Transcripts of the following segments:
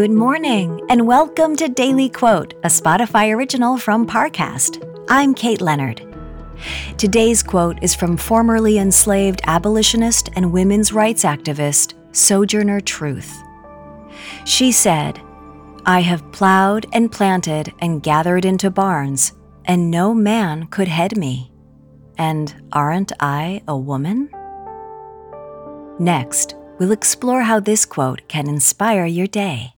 Good morning, and welcome to Daily Quote, a Spotify original from Parcast. I'm Kate Leonard. Today's quote is from formerly enslaved abolitionist and women's rights activist Sojourner Truth. She said, I have plowed and planted and gathered into barns, and no man could head me. And aren't I a woman? Next, we'll explore how this quote can inspire your day.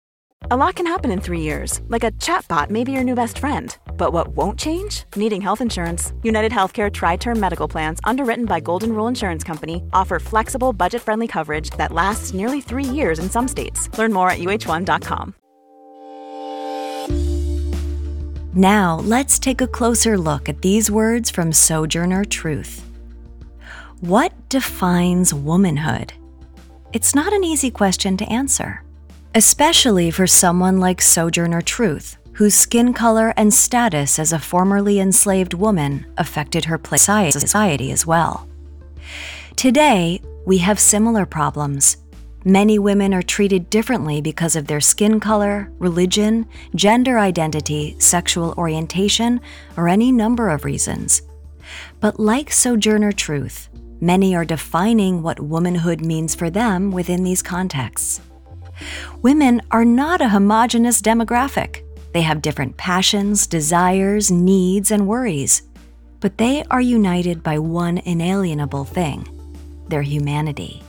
A lot can happen in three years, like a chatbot may be your new best friend. But what won't change? Needing health insurance. United Healthcare Tri Term Medical Plans, underwritten by Golden Rule Insurance Company, offer flexible, budget friendly coverage that lasts nearly three years in some states. Learn more at uh1.com. Now, let's take a closer look at these words from Sojourner Truth. What defines womanhood? It's not an easy question to answer, especially for someone like Sojourner Truth, whose skin color and status as a formerly enslaved woman affected her place in society as well. Today, we have similar problems. Many women are treated differently because of their skin color, religion, gender identity, sexual orientation, or any number of reasons. But like Sojourner Truth, many are defining what womanhood means for them within these contexts. Women are not a homogenous demographic. They have different passions, desires, needs, and worries. But they are united by one inalienable thing their humanity.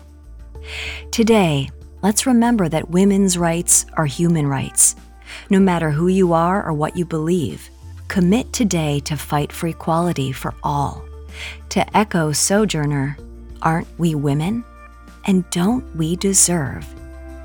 Today, let's remember that women's rights are human rights. No matter who you are or what you believe, commit today to fight for equality for all. To echo Sojourner, aren't we women? And don't we deserve